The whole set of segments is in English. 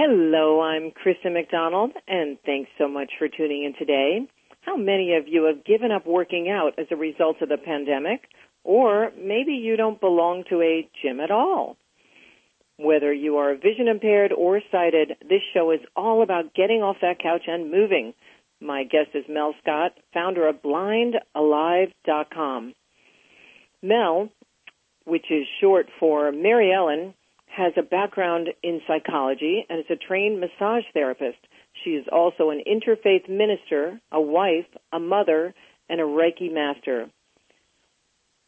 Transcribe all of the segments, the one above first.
Hello, I'm Kristen McDonald, and thanks so much for tuning in today. How many of you have given up working out as a result of the pandemic? Or maybe you don't belong to a gym at all. Whether you are vision impaired or sighted, this show is all about getting off that couch and moving. My guest is Mel Scott, founder of blindalive.com. Mel, which is short for Mary Ellen, has a background in psychology and is a trained massage therapist. She is also an interfaith minister, a wife, a mother, and a Reiki master.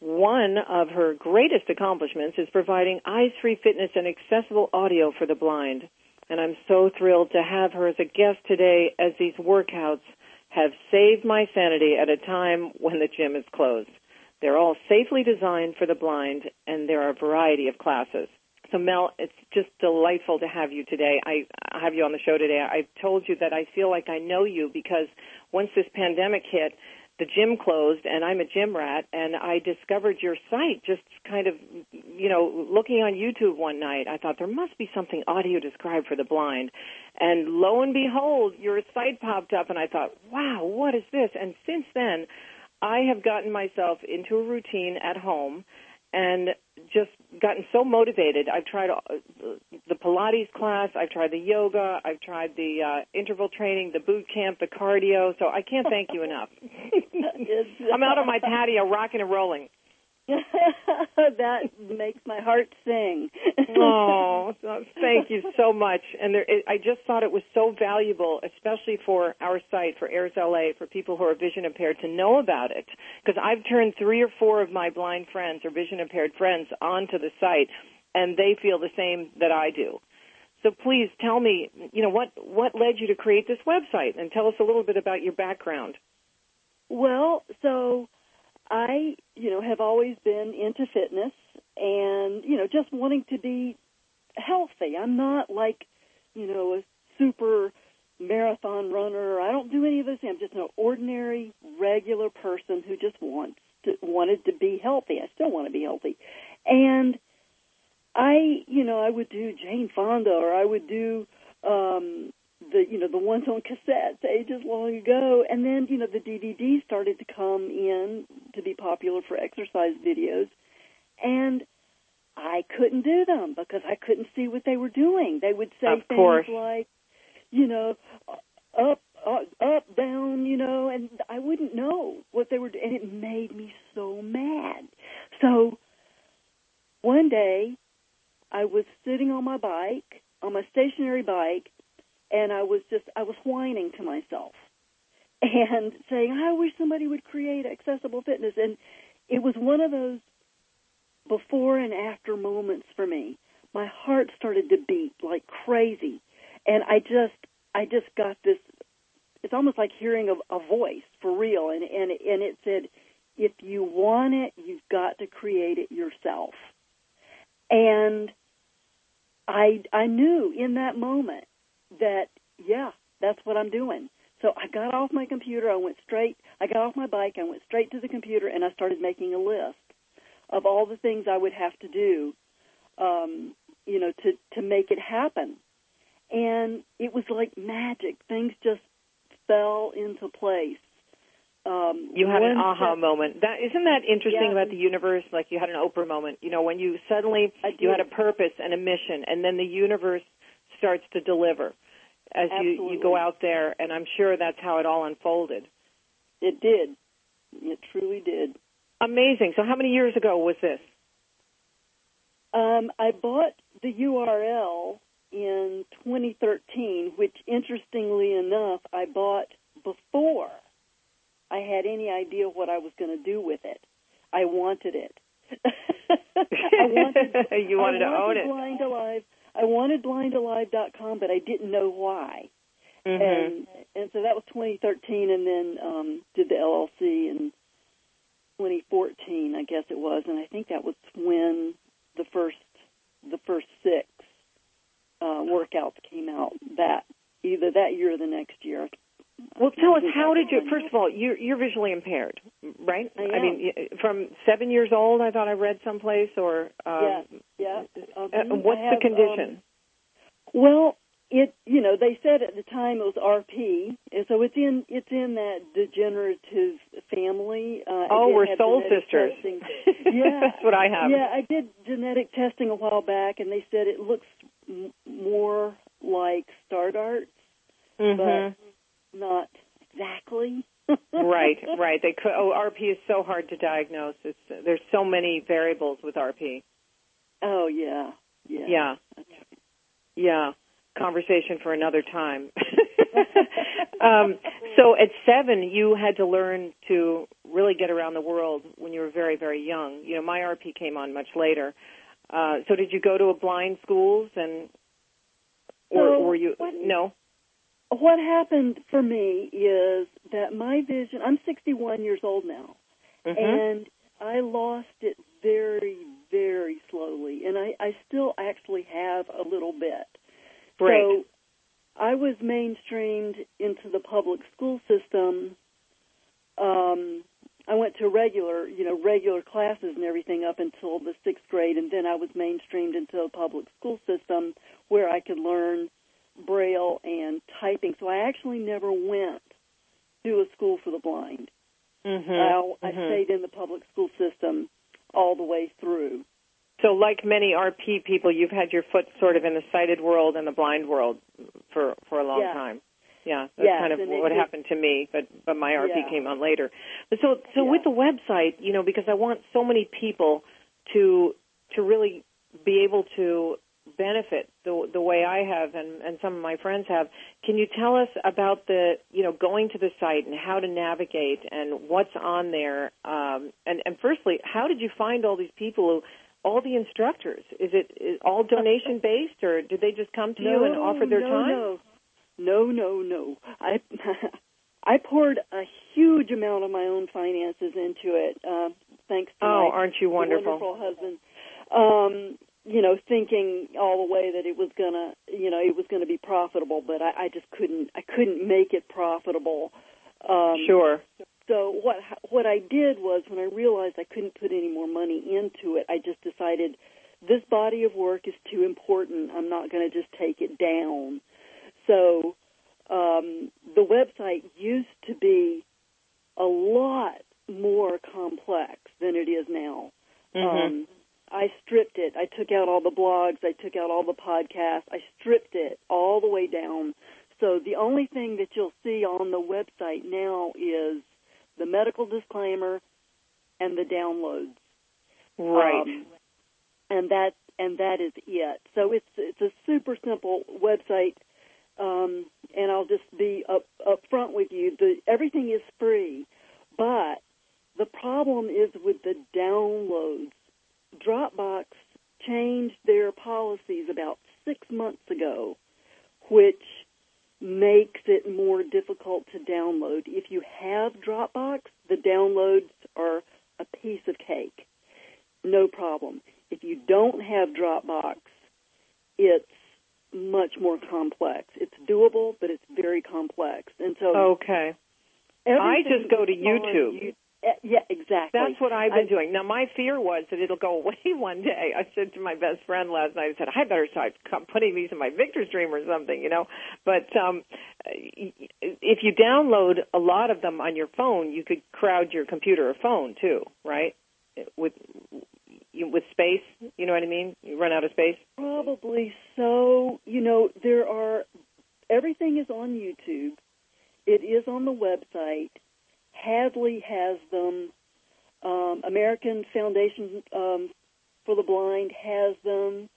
One of her greatest accomplishments is providing eyes free fitness and accessible audio for the blind. And I'm so thrilled to have her as a guest today as these workouts have saved my sanity at a time when the gym is closed. They're all safely designed for the blind and there are a variety of classes. So Mel, it's just delightful to have you today. I have you on the show today. I've told you that I feel like I know you because once this pandemic hit, the gym closed and I'm a gym rat and I discovered your site just kind of, you know, looking on YouTube one night. I thought there must be something audio described for the blind. And lo and behold, your site popped up and I thought, wow, what is this? And since then, I have gotten myself into a routine at home and just gotten so motivated. I've tried the Pilates class, I've tried the yoga, I've tried the uh, interval training, the boot camp, the cardio. So I can't thank you enough. I'm out on my patio, rocking and rolling. that makes my heart sing. oh, thank you so much. And there, it, I just thought it was so valuable, especially for our site, for Airs LA, for people who are vision impaired to know about it. Because I've turned three or four of my blind friends or vision impaired friends onto the site, and they feel the same that I do. So please tell me, you know, what what led you to create this website, and tell us a little bit about your background. Well, so I, you know, have always been into fitness and, you know, just wanting to be healthy. I'm not like, you know, a super marathon runner. I don't do any of those things. I'm just an ordinary, regular person who just wants to, wanted to be healthy. I still want to be healthy. And I, you know, I would do Jane Fonda or I would do um the you know the ones on cassettes ages long ago and then you know the DVDs started to come in to be popular for exercise videos and I couldn't do them because I couldn't see what they were doing. They would say of things course. like, you know, up, up, up, down, you know, and I wouldn't know what they were, and it made me so mad. So one day, I was sitting on my bike, on my stationary bike, and I was just I was whining to myself and saying I wish somebody would create accessible fitness and it was one of those before and after moments for me. My heart started to beat like crazy and I just I just got this it's almost like hearing a, a voice for real and and and it said if you want it you've got to create it yourself. And I I knew in that moment that yeah, that's what I'm doing. So I got off my computer, I went straight, I got off my bike, I went straight to the computer and I started making a list of all the things I would have to do um, you know, to to make it happen. And it was like magic. Things just fell into place. Um, you had an aha step, moment. That isn't that interesting yeah. about the universe? Like you had an Oprah moment. You know, when you suddenly you had a purpose and a mission, and then the universe starts to deliver as you, you go out there, and I'm sure that's how it all unfolded. It did. It truly did. Amazing. So, how many years ago was this? Um, I bought the URL in 2013, which, interestingly enough, I bought before I had any idea what I was going to do with it. I wanted it. I wanted, you wanted to own it. Blind Alive I wanted blindalive.com, but I didn't know why. Mm-hmm. And and so that was 2013, and then um, did the LLC in 2014, I guess it was, and I think that was when the first the first six uh, workouts came out. That either that year or the next year. Well, tell us how did you? First of all, you're you're visually impaired, right? I, I mean, from seven years old. I thought I read someplace, or um, yeah, yeah. Uh, what's have, the condition? Um, well, it you know they said at the time it was RP, and so it's in it's in that degenerative family. Uh, oh, we're soul sisters. yeah, that's what I have. Yeah, I did genetic testing a while back, and they said it looks m- more like Stargardt's, mm-hmm. but not exactly. right, right. They could. Oh, RP is so hard to diagnose. It's there's so many variables with RP. Oh yeah, yeah, yeah. yeah conversation for another time. um, so at seven, you had to learn to really get around the world when you were very, very young. You know, my RP came on much later. Uh, so did you go to a blind schools and, or so were you, no? What happened for me is that my vision, I'm 61 years old now, mm-hmm. and I lost it very, very slowly, and I, I still actually have a little bit. Right. So I was mainstreamed into the public school system. Um, I went to regular, you know, regular classes and everything up until the sixth grade, and then I was mainstreamed into the public school system where I could learn Braille and typing. So I actually never went to a school for the blind. Mm-hmm. I, I mm-hmm. stayed in the public school system all the way through. So, like many RP people, you've had your foot sort of in the sighted world and the blind world for for a long yeah. time. Yeah, that's yes, kind of what happened to me, but but my RP yeah. came on later. But so so yeah. with the website, you know, because I want so many people to to really be able to benefit the the way I have and and some of my friends have. Can you tell us about the you know going to the site and how to navigate and what's on there? Um, and and firstly, how did you find all these people who all the instructors? Is it is all donation based, or did they just come to no, you and offer their no, time? No, no, no, no. I I poured a huge amount of my own finances into it, uh, thanks to oh, my aren't you wonderful? wonderful husband. Um, you know, thinking all the way that it was gonna, you know, it was gonna be profitable, but I, I just couldn't, I couldn't make it profitable. Um, sure. So what what I did was when I realized I couldn't put any more money into it, I just decided this body of work is too important. I'm not going to just take it down. So um, the website used to be a lot more complex than it is now. Mm-hmm. Um, I stripped it. I took out all the blogs. I took out all the podcasts. I stripped it all the way down. So the only thing that you'll see on the website now is the medical disclaimer, and the downloads. Right. Um, and that and that is it. So it's it's a super simple website. Um, and I'll just be up up front with you. The everything is free, but the problem is with the downloads. Dropbox changed their policies about six months ago, which makes it more difficult to download. If you have Dropbox, the downloads are a piece of cake. No problem. If you don't have Dropbox, it's much more complex. It's doable, but it's very complex. And so Okay. I just go to YouTube. Eh, yeah, exactly. That's what I've been I, doing. Now, my fear was that it'll go away one day. I said to my best friend last night, I said, I better start putting these in my Victor Stream or something, you know. But um, if you download a lot of them on your phone, you could crowd your computer or phone too, right? With with space, you know what I mean? You run out of space. Probably so. You know, there are everything is on YouTube. It is on the website Hadley has them. Um, American Foundation um, for the Blind has them.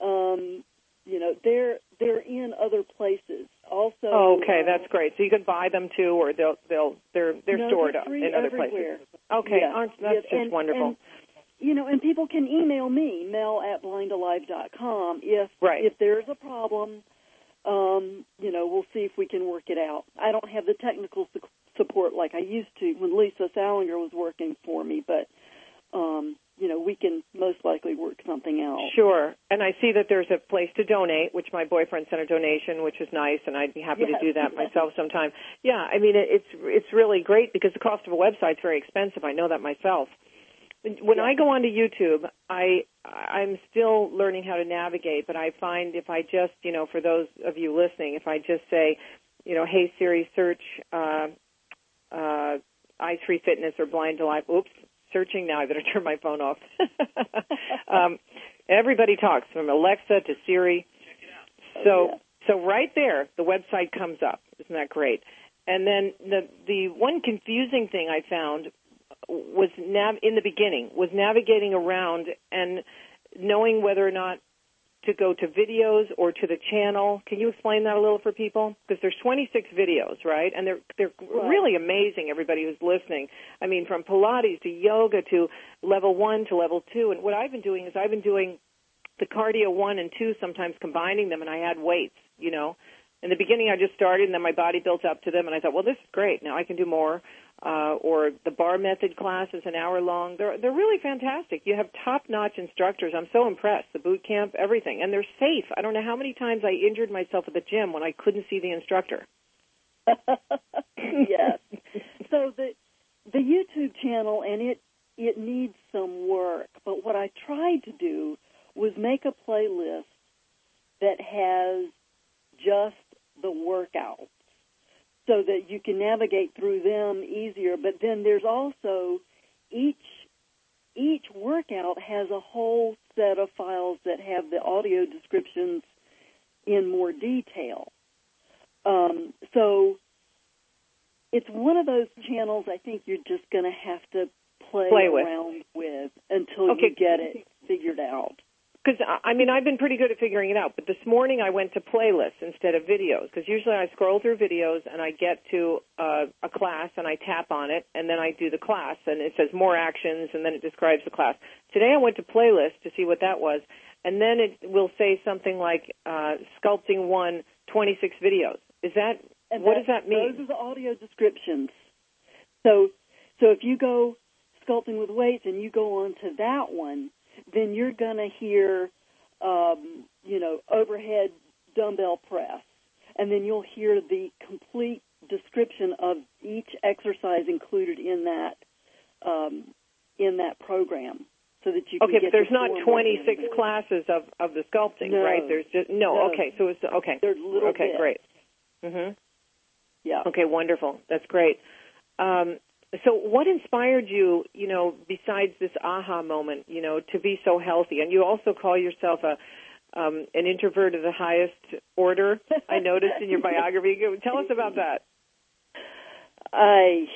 Um, you know, they're they're in other places also. Oh, okay, uh, that's great. So you can buy them too, or they'll they'll they're they're no, stored they're in other everywhere. places. Okay, yeah. aren't that's yes. just and, wonderful. And, you know, and people can email me, mel at blindalive.com, if right. if there's a problem. Um, you know, we'll see if we can work it out. I don't have the technical support like I used to when Lisa Salinger was working for me, but um, you know, we can most likely work something out. Sure. And I see that there's a place to donate, which my boyfriend sent a donation, which is nice, and I'd be happy yes. to do that myself sometime. Yeah, I mean, it's it's really great because the cost of a website is very expensive. I know that myself. when Yeah. I go onto YouTube, I I'm still learning how to navigate, but I find if I just, you know, for those of you listening, if I just say, you know, hey Siri, search uh, uh, Eyes Free Fitness or Blind to Life. Oops, searching now. I better turn my phone off. um, everybody talks from Alexa to Siri. So Oh, yeah. so right there, the website comes up. Isn't that great? And then the the one confusing thing I found was nav in the beginning was navigating around and knowing whether or not to go to videos or to the channel. Can you explain that a little for people? Because there's 26 videos, right? And they're they're Right. really amazing. Everybody who's listening. I mean, from Pilates to yoga to level one to level two. And what I've been doing is I've been doing the cardio one and two, sometimes combining them, and I add weights. You know, in the beginning I just started, and then my body built up to them, and I thought, well, this is great. Now I can do more. Uh, or the bar method class is an hour long. They're they're really fantastic. You have top notch instructors. I'm so impressed. The boot camp, everything, and they're safe. I don't know how many times I injured myself at the gym when I couldn't see the instructor. yes. So the the YouTube channel and it it needs some work, but what I tried to do was make a playlist that has just the workouts so that you can navigate through them easier, but then there's also each each workout has a whole set of files that have the audio descriptions in more detail. Um, so it's one of those channels I think you're just going to have to play, Play with. around with until Okay. you get it figured out. Because I mean, I've been pretty good at figuring it out. But this morning I went to playlists instead of videos. Because usually I scroll through videos and I get to uh, a class and I tap on it and then I do the class and it says more actions and then it describes the class. Today I went to playlist to see what that was, and then it will say something like uh, sculpting one 26 videos. Is that And what does that mean? Those are the audio descriptions. So, so if you go sculpting with weights and you go on to that one, then you're going to hear, um, you know, overhead dumbbell press, and then you'll hear the complete description of each exercise included in that um, in that program, so that you can Okay, but there's not 26 right. classes of of the sculpting, No. right? There's just no. No. Okay, so it's okay. There's little Okay, bits. great. Mhm. Yeah. Okay, wonderful. That's great. Um, so, what inspired you, you know, besides this aha moment, you know, to be so healthy? And you also call yourself a um, an introvert of the highest order. I noticed in your biography. Tell us about that. I,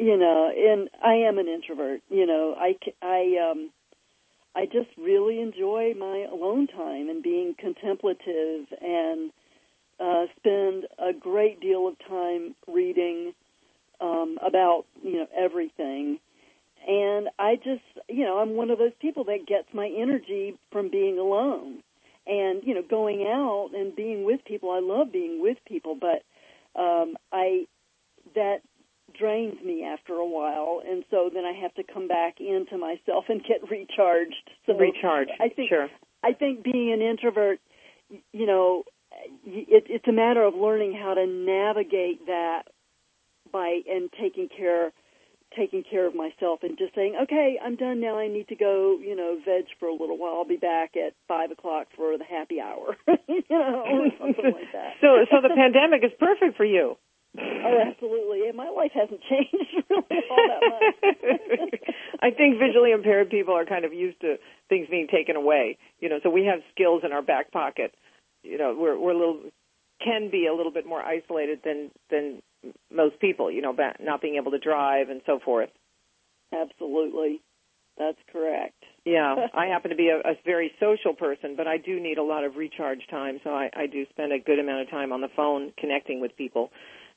you know, and I am an introvert. You know, i i um, I just really enjoy my alone time and being contemplative and uh, spend a great deal of time reading um, about you know everything. And I just, you know, I'm one of those people that gets my energy from being alone. And you know, going out and being with people, I love being with people, but um, I that drains me after a while, and so then I have to come back into myself and get recharged. So Recharge. I think sure. I think being an introvert, you know, it, it's a matter of learning how to navigate that by and taking care taking care of myself and just saying, okay, I'm done now. I need to go, you know, veg for a little while. I'll be back at five o'clock for the happy hour, you know, or something like that. so, so the pandemic is perfect for you. Oh, absolutely. And my life hasn't changed really all that much. I think visually impaired people are kind of used to things being taken away. You know, so we have skills in our back pocket. You know, we're we're a little can be a little bit more isolated than than most people. You know, not being able to drive and so forth. Absolutely. That's correct. Yeah, I happen to be a, a very social person, but I do need a lot of recharge time. So I, I do spend a good amount of time on the phone connecting with people.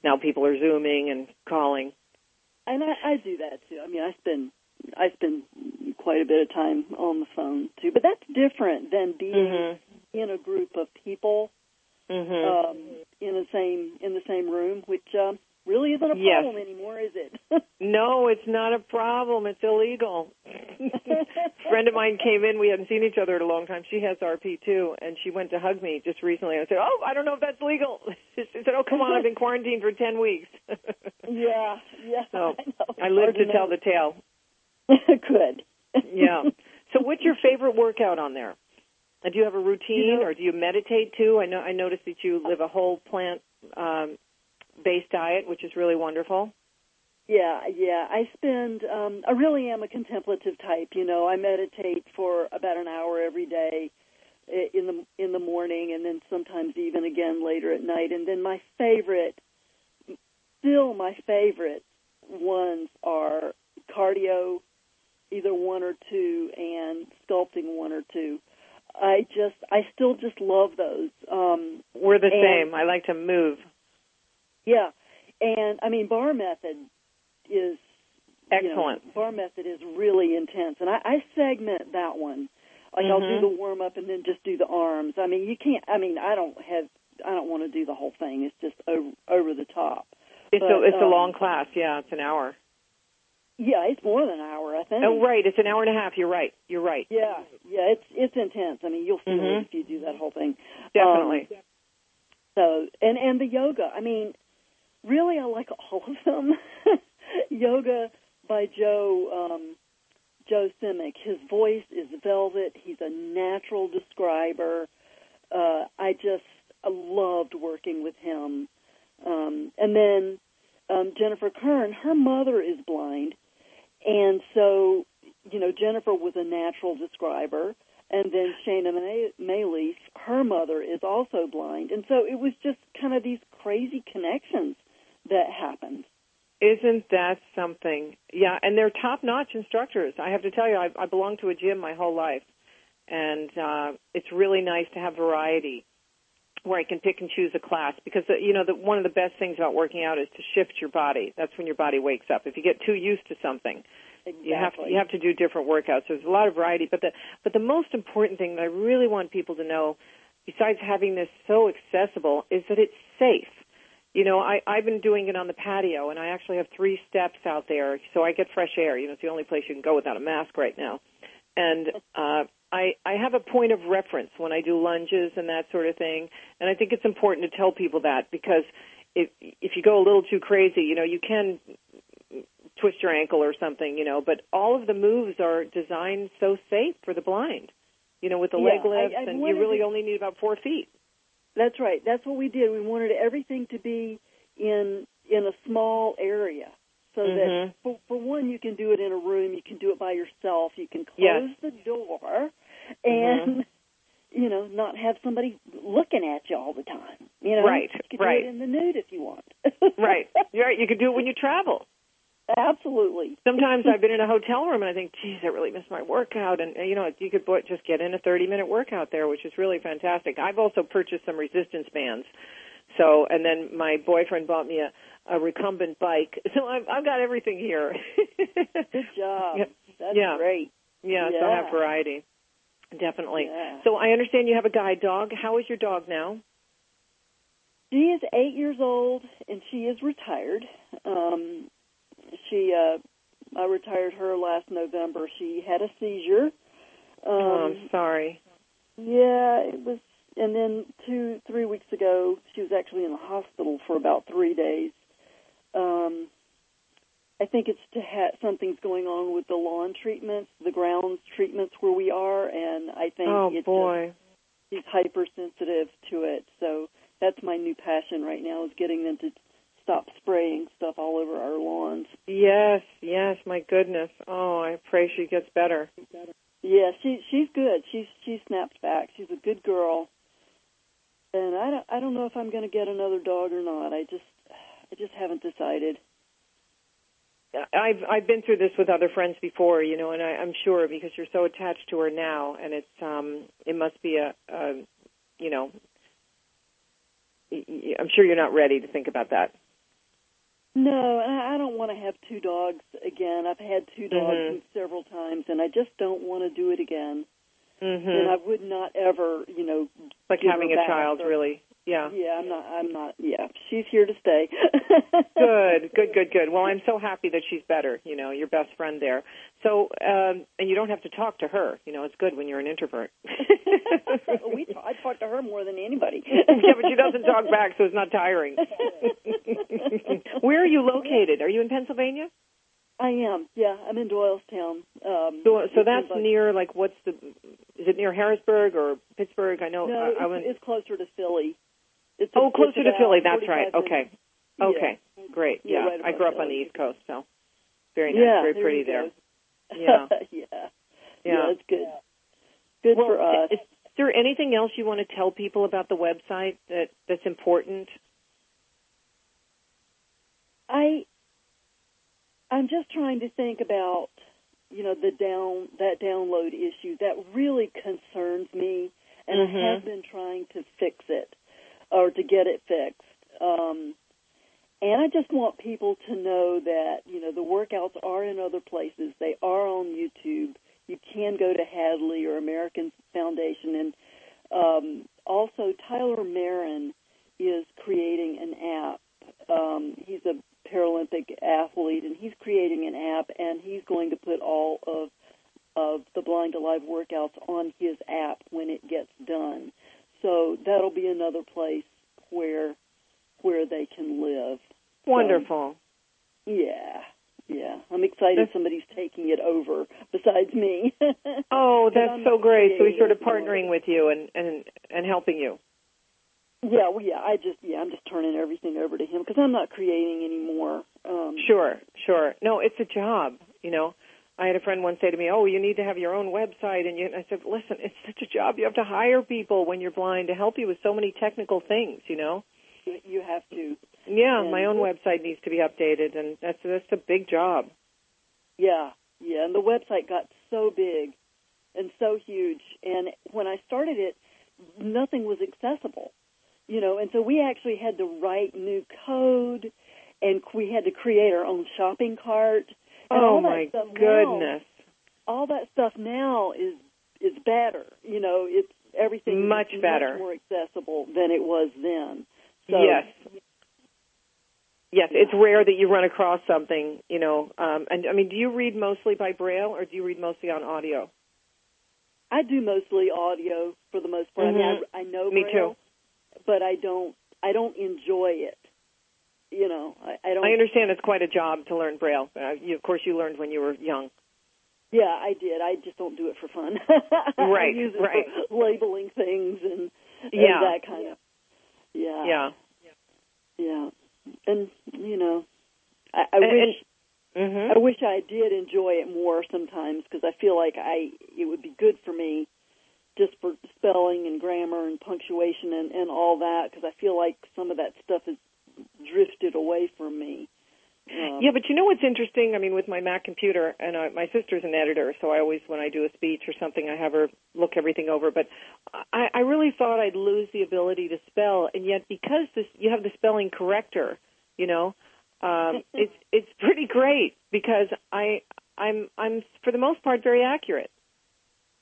Now people are zooming and calling. And I, I do that too. I mean, I spend I spend quite a bit of time on the phone too, but that's different than being Mhm. in a group of people Mhm. um, in the same in the same room, which um, really isn't a Yes. problem anymore, is it? No, it's not a problem. It's illegal. a friend of mine came in. We hadn't seen each other in a long time. She has RP too, and she went to hug me just recently. I said, "Oh, I don't know if that's legal." She said, "Oh, come on, I've been quarantined for ten weeks." yeah, yeah. So, I, know. I live to tell the tale. Good. yeah. So, what's your favorite workout on there? And do you have a routine, You know- or do you meditate too? I know I noticed that you live a whole plant um, based diet, which is really wonderful. Yeah, yeah. I spend. Um, I really am a contemplative type. You know, I meditate for about an hour every day in the in the morning, and then sometimes even again later at night. And then my favorite, still my favorite ones are cardio, either one or two, and sculpting one or two. I just, I still just love those. Um, We're the And- same. I like to move. yeah, and I mean bar method is you know, Excellent. bar method is really intense, and I, I segment that one. Like I'll Mhm. do the warm up and then just do the arms. I mean, you can't. I mean, I don't have. I don't want to do the whole thing. It's just over over the top. It's a But, it's a um, long class. Yeah, it's an hour. Yeah, it's more than an hour. I think. Oh, right. It's an hour and a half. You're right. You're right. Yeah, yeah. It's it's intense. I mean, you'll feel Mhm. it if you do that whole thing. Definitely. Um, so and and the yoga. I mean, really, I like all of them. yoga by Joe um, Joe Simic. His voice is velvet. He's a natural describer. Uh, I just I loved working with him. Um, and then um, Jennifer Kern, her mother is blind, and so you know Jennifer was a natural describer. And then Shana May- her mother is also blind, and so it was just kind of these crazy connections that happened. Isn't that something? Yeah, and they're top-notch instructors. I have to tell you, I, I belong to a gym my whole life, and uh, it's really nice to have variety where I can pick and choose a class because uh, you know the, one of the best things about working out is to shift your body. That's when your body wakes up. If you get too used to something, Exactly. you have to, you have to do different workouts. There's a lot of variety, but the but the most important thing that I really want people to know, besides having this so accessible, is that it's safe. You know, I I've been doing it on the patio, and I actually have three steps out there, so I get fresh air. You know, it's the only place you can go without a mask right now, and uh, I I have a point of reference when I do lunges and that sort of thing, and I think it's important to tell people that because if if you go a little too crazy, you know, you can twist your ankle or something, you know, but all of the moves are designed so safe for the blind. You know, with the Yeah, leg lifts, I- I and you really to- only need about four feet. That's right. That's what we did. We wanted everything to be in in a small area, so Mhm. that for, for one, you can do it in a room. You can do it by yourself. You can close Yes. the door, and Mhm. you know, not have somebody looking at you all the time. You know, Right, You can right. do it in the nude if you want. Right. You're right. You can do it when you travel. Absolutely. Sometimes I've been in a hotel room and I think, geez, I really missed my workout. And, you know, you could just get in a 30 minute workout there, which is really fantastic. I've also purchased some resistance bands. So, and then my boyfriend bought me a, a recumbent bike. So I've, I've got everything here. Good job. Yeah. That's Yeah. great. Yeah, so I have variety. Definitely. Yeah. So I understand you have a guide dog. How is your dog now? She is eight years old and she is retired. Um, she, uh, I retired her last November. She had a seizure. Um, oh, I'm sorry. yeah, it was, and then two, three weeks ago, she was actually in the hospital for about three days. Um, I think it's to ha- something's going on with the lawn treatments, the grounds treatments where we are, and I think Oh it's just boy. he's hypersensitive to it. So that's my new passion right now is getting them to stop spraying stuff all over our lawns. Yes, yes, my goodness. Oh, I pray she gets better. Yeah, she she's good. She's she snapped back. She's a good girl. And I don't I don't know if I'm going to get another dog or not. I just I just haven't decided. I've I've been through this with other friends before, you know, and I, I'm sure because you're so attached to her now, and it's um it must be a, a you know I'm sure you're not ready to think about that. No, I I don't want to have two dogs again. I've had two dogs Mhm. several times, and I just don't want to do it again. Mhm. And I would not ever, you know, like having a child, or- really. Yeah. Yeah, I'm not. I'm not. Yeah, she's here to stay. Good, good, good, good. Well, I'm so happy that she's better. You know, your best friend there. So, um, and you don't have to talk to her. You know, it's good when you're an introvert. we talk, I talk to her more than anybody. yeah, but she doesn't talk back, so it's not tiring. Where are you located? Are you in Pennsylvania? I am. Yeah, I'm in Doylestown. Um, So, so that's like- near like what's the? Is it near Harrisburg or Pittsburgh? I know. No, I, I went. it's closer to Philly. It's oh, closer to Philly. That's right. Okay. Yeah. Okay. Great. Yeah, right I grew up on the East Coast, so very nice, Yeah, very there pretty there. Yeah. yeah. Yeah. Yeah, it's good. Good well, for us. Is there anything else you want to tell people about the website that that's important? I I'm just trying to think about you know the down that download issue that really concerns me, and Mhm. I have been trying to fix it or to get it fixed. Um, and I just want people to know that you know the workouts are in other places. They are on YouTube. You can go to Hadley or American Foundation, and um, also Tyler Merren is creating an app. Um, he's a Paralympic athlete, and he's creating an app, and he's going to put all of of the Blind Alive workouts on his app when it gets done. So that'll be another place where where they can live. Wonderful. Yeah, yeah. I'm excited That's- somebody's taking it over besides me. Oh, that's so great. So he's sort of creative, you know. partnering with you and and and helping you. Yeah, well, yeah. I just, yeah, I'm just turning everything over to him because I'm not creating anymore. Um, Sure, sure. No, it's a job. You know, I had a friend once say to me, "Oh, you need to have your own website," and, you, and I said, "Listen, it's such a job. You have to hire people when you're blind to help you with so many technical things." You know. you, have to. Yeah, And my own website needs to be updated, and that's that's a big job. Yeah, yeah. And the website got so big and so huge, and when I started it, nothing was accessible. You know, and so we actually had to write new code, and we had to create our own shopping cart. And oh all that my stuff now- goodness! all that stuff now is is better. You know, it's everything is Much better. more accessible than it was then. So yes. Yes, it's rare that you run across something, you know. Um, and I mean, do you read mostly by braille or do you read mostly on audio? I do mostly audio for the most part. I mean, I, I know Mm-hmm. Me Braille, too. but I don't I don't enjoy it. You know, I, I don't. I understand it's quite a job to learn braille. Uh, you, of course, you learned when you were young. Yeah, I did. I just don't do it for fun. Right, I use it right. for labeling things and, and Yeah. that kind of. Yeah. Yeah. Yeah. And you know, I, I And- wish hmm I wish I did enjoy it more sometimes because I feel like I it would be good for me just for spelling and grammar and punctuation and and all that because I feel like some of that stuff has drifted away from me. Um, Yeah, but you know what's interesting? I mean, with my Mac computer, and uh, my sister's an editor, so I always, when I do a speech or something, I have her look everything over. But I, I really thought I'd lose the ability to spell, and yet because this, you have the spelling corrector, you know, um, it's it's pretty great because I I'm I'm for the most part very accurate.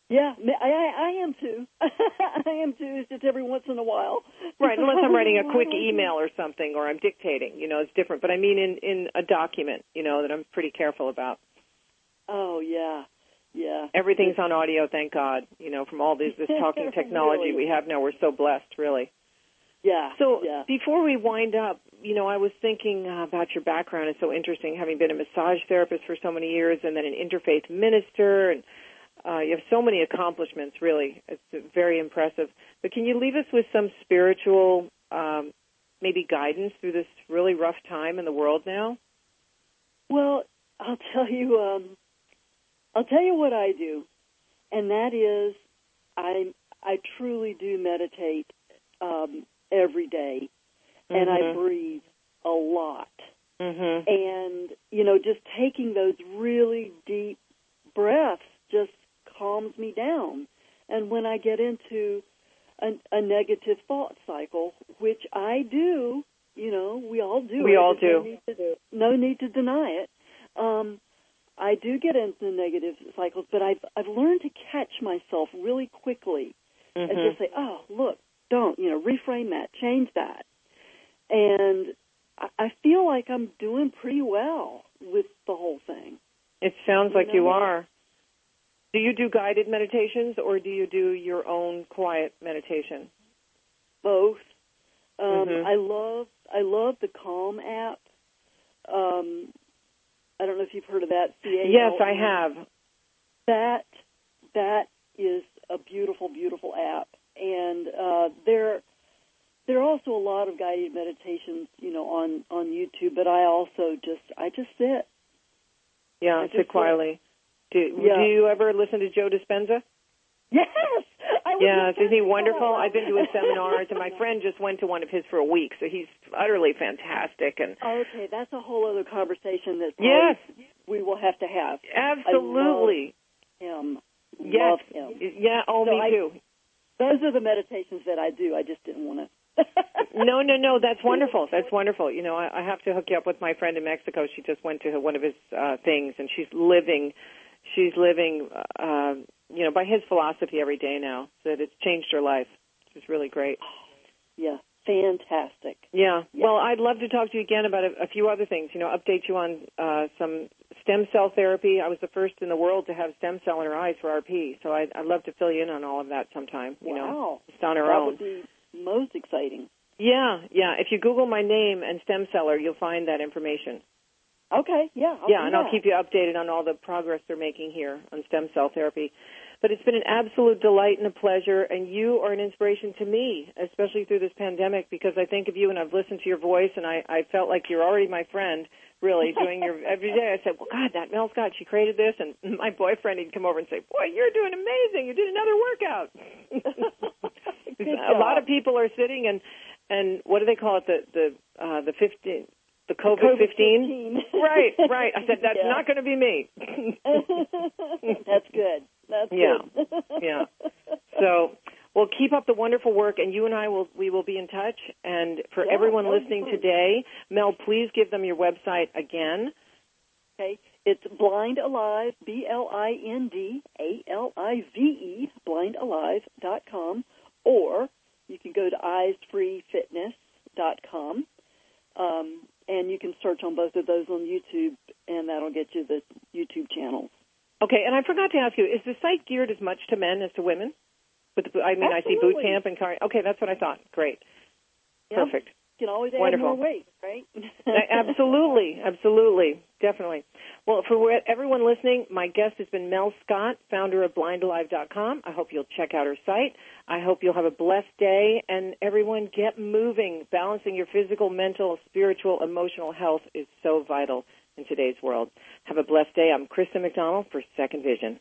Yeah, I I, I am too. I am too. It's just every once in a while. Right, unless I'm writing a quick Why do I do- email or something, or I'm dictating, you know, it's different. But I mean, in in a document, you know, that I'm pretty careful about. Oh yeah, yeah. Everything's on audio, thank God. You know, from all this this talking technology Really? we have now, we're so blessed, really. Yeah. So yeah. before we wind up, you know, I was thinking uh, about your background. It's so interesting, having been a massage therapist for so many years, and then an interfaith minister, and uh, you have so many accomplishments. Really, it's very impressive. But can you leave us with some spiritual, um, maybe guidance through this really rough time in the world now? Well, I'll tell you. Um, I'll tell you what I do, and that is, I I truly do meditate um, every day, and I Mhm. breathe a lot. Mm-hmm. And you know, just taking those really deep breaths just calms me down. And when I get into a, a negative thought cycle, which I do, you know, we all do. We it. all There's no do. need to- No need to deny it. Um, I do get into negative cycles, but I've I've learned to catch myself really quickly and Mm-hmm. just say, "Oh, look, don't you know, reframe that, change that," and I, I feel like I'm doing pretty well with the whole thing. It sounds You like you are. Do you do guided meditations or do you do your own quiet meditation? Both. Um, Mhm. I love I love the Calm app. Um, I don't know if you've heard of that. C-A-L-M. Yes, I have. That that is a beautiful, beautiful app, and uh, there there are also a lot of guided meditations, you know, on on YouTube. But I also just I just sit. Yeah, I sit quietly. Do, Yeah. do you ever listen to Joe Dispenza? Yes, Yeah, isn't he wonderful? I've been to his seminars, and my friend just went to one of his for a week, so he's utterly fantastic. And Okay, that's a whole other conversation that yes, we will have to have. absolutely. Him, Yes. love him. Yeah. Oh, So me I- too. Those are the meditations that I do. I just didn't want to. No, no, no. That's wonderful. That's wonderful. You know, I, I have to hook you up with my friend in Mexico. She just went to one of his uh, things, and she's living, she's living, uh, you know, by his philosophy every day now. So that it's changed her life. It's really great. Yeah, fantastic. Yeah. Yeah. Well, I'd love to talk to you again about a, a few other things. You know, update you on uh, some stem cell therapy. I was the first in the world to have stem cell in her eyes for RP, so I'd, I'd love to fill you in on all of that sometime. You know, wow, just on her that own. would be most exciting. Yeah, yeah. If you Google my name and stem celler, you'll find that information. Okay, yeah, I'll yeah, and I'll keep you updated on all the progress they're making here on stem cell therapy. But it's been an absolute delight and a pleasure, and you are an inspiration to me, especially through this pandemic, because I think of you and I've listened to your voice, and I, I felt like you're already my friend, really, doing your every day. I said, well, God, that Mel Scott, she created this, and my boyfriend, he'd come over and say, boy, you're doing amazing. You did another workout. A lot of people are sitting and and what do they call it the the uh the 15 the COVID, 15 right right i said that's Yeah. not going to be me That's good. That's Yeah. good. Yeah. so well keep up the wonderful work and you and i will we will be in touch and for Yeah, everyone be listening today mel please give them your website again Okay, it's Blind Alive, B L I N D A L I V E, blindalive.com, or you can go to eyesfreefitness.com, um, and you can search on both of those on YouTube, and that'll get you the YouTube channels. okay and i forgot to ask you is the site geared as much to men as to women but the, i mean i see boot camp and car okay that's what i thought great Yeah. perfect You can always add Wonderful. more weight, right? absolutely, absolutely, definitely. Well, for everyone listening, my guest has been Mel Scott, founder of BlindAlive.com. I hope you'll check out her site. I hope you'll have a blessed day, and everyone get moving. Balancing your physical, mental, spiritual, emotional health is so vital in today's world. Have a blessed day. I'm Krista McDonald for Second Vision.